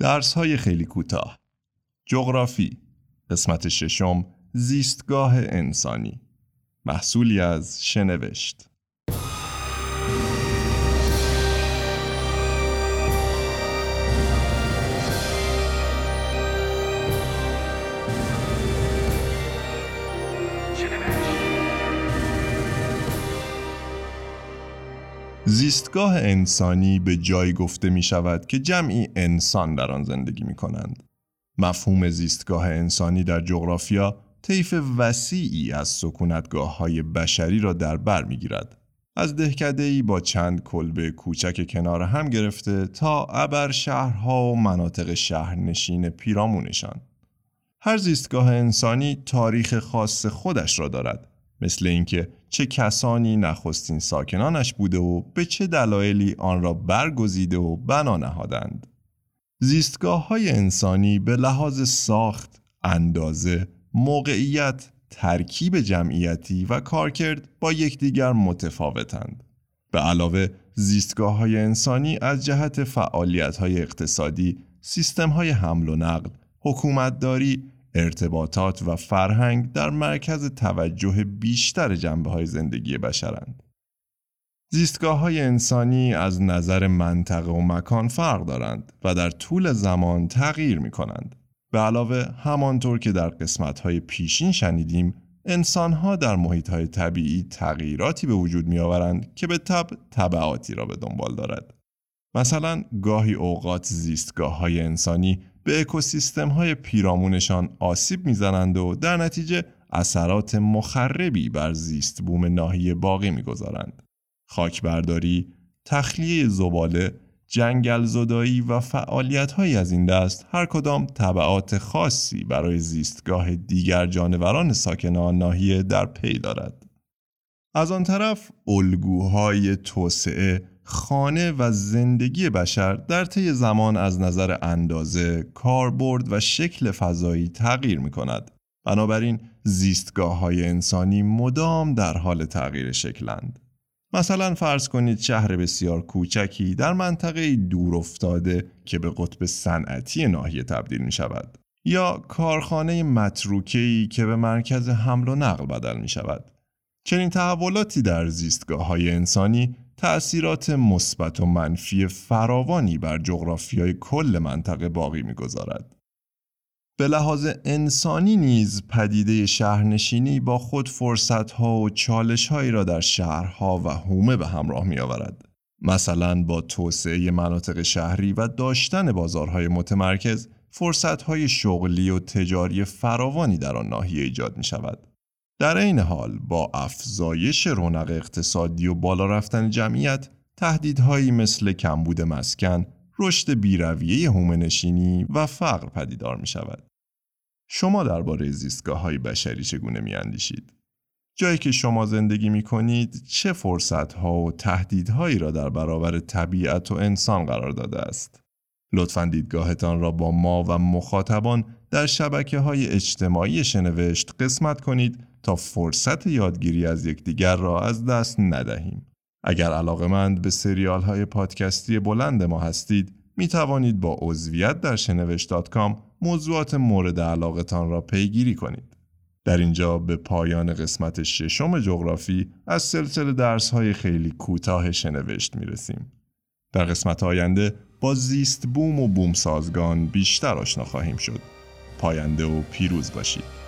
درس های خیلی کوتاه. جغرافی قسمت ششم زیستگاه انسانی. محصولی از شنوشت. زیستگاه انسانی به جایی گفته می شود که جمعی انسان در آن زندگی می کنند. مفهوم زیستگاه انسانی در جغرافیا طیف وسیعی از سکونتگاه های بشری را در بر می گیرد. از دهکدهی با چند کلبه کوچک کنار هم گرفته تا ابر شهرها و مناطق شهرنشین پیرامونشان. هر زیستگاه انسانی تاریخ خاص خودش را دارد مثل اینکه چه کسانی نخستین ساکنانش بوده و به چه دلایلی آن را برگزیده و بنا نهادند. زیستگاه های انسانی به لحاظ ساخت، اندازه، موقعیت، ترکیب جمعیتی و کارکرد با یکدیگر متفاوتند. به علاوه زیستگاه های انسانی از جهت فعالیت های اقتصادی، سیستم های حمل و نقل، حکومتداری، ارتباطات و فرهنگ در مرکز توجه بیشتر جنبه های زندگی بشرند. زیستگاه های انسانی از نظر منطقه و مکان فرق دارند و در طول زمان تغییر می کنند. به علاوه همانطور که در قسمت های پیشین شنیدیم انسان ها در محیط های طبیعی تغییراتی به وجود می آورند که به طب طبعاتی را به دنبال دارد. مثلا گاهی اوقات زیستگاه های انسانی به اکوسیستم های پیرامونشان آسیب می‌زنند و در نتیجه اثرات مخربی بر زیست بوم ناحیه باقی می‌گذارند. خاکبرداری، تخلیه زباله، جنگل زدایی و فعالیت های از این دست هر کدام طبعات خاصی برای زیستگاه دیگر جانوران ساکن آن ناحیه در پی دارد. از آن طرف الگوهای توسعه خانه و زندگی بشر در طی زمان از نظر اندازه، کاربرد و شکل فضایی تغییر می کند. بنابراین زیستگاه های انسانی مدام در حال تغییر شکلند. مثلا فرض کنید شهر بسیار کوچکی در منطقه دور افتاده که به قطب صنعتی ناحیه تبدیل می شود. یا کارخانه متروکه‌ای که به مرکز حمل و نقل بدل می شود. چنین تحولاتی در زیستگاه های انسانی تأثیرات مثبت و منفی فراوانی بر جغرافیای کل منطقه باقی می‌گذارد. به لحاظ انسانی نیز پدیده شهرنشینی با خود فرصتها و چالشهایی را در شهرها و حومه به همراه می آورد. مثلا با توسعه مناطق شهری و داشتن بازارهای متمرکز فرصتهای شغلی و تجاری فراوانی در آن ناحیه ایجاد می شود. در این حال با افزایش رونق اقتصادی و بالا رفتن جمعیت تهدیدهایی مثل کمبود مسکن، رشد بیرویه هومنشینی و فقر پدیدار می شود. شما درباره زیستگاه های بشری چگونه می اندیشید؟ جایی که شما زندگی می کنید چه فرصت ها و تهدیدهایی را در برابر طبیعت و انسان قرار داده است؟ لطفا دیدگاهتان را با ما و مخاطبان در شبکه های اجتماعی شنوشت قسمت کنید تا فرصت یادگیری از یکدیگر را از دست ندهیم. اگر علاقمند به سریال های پادکستی بلند ما هستید می توانید با عضویت در شنوشت.com موضوعات مورد علاقتان را پیگیری کنید. در اینجا به پایان قسمت ششم جغرافی از سلسله درس های خیلی کوتاه شنوشت می رسیم. در قسمت آینده با زیست بوم و بوم سازگان بیشتر آشنا خواهیم شد. پاینده و پیروز باشید.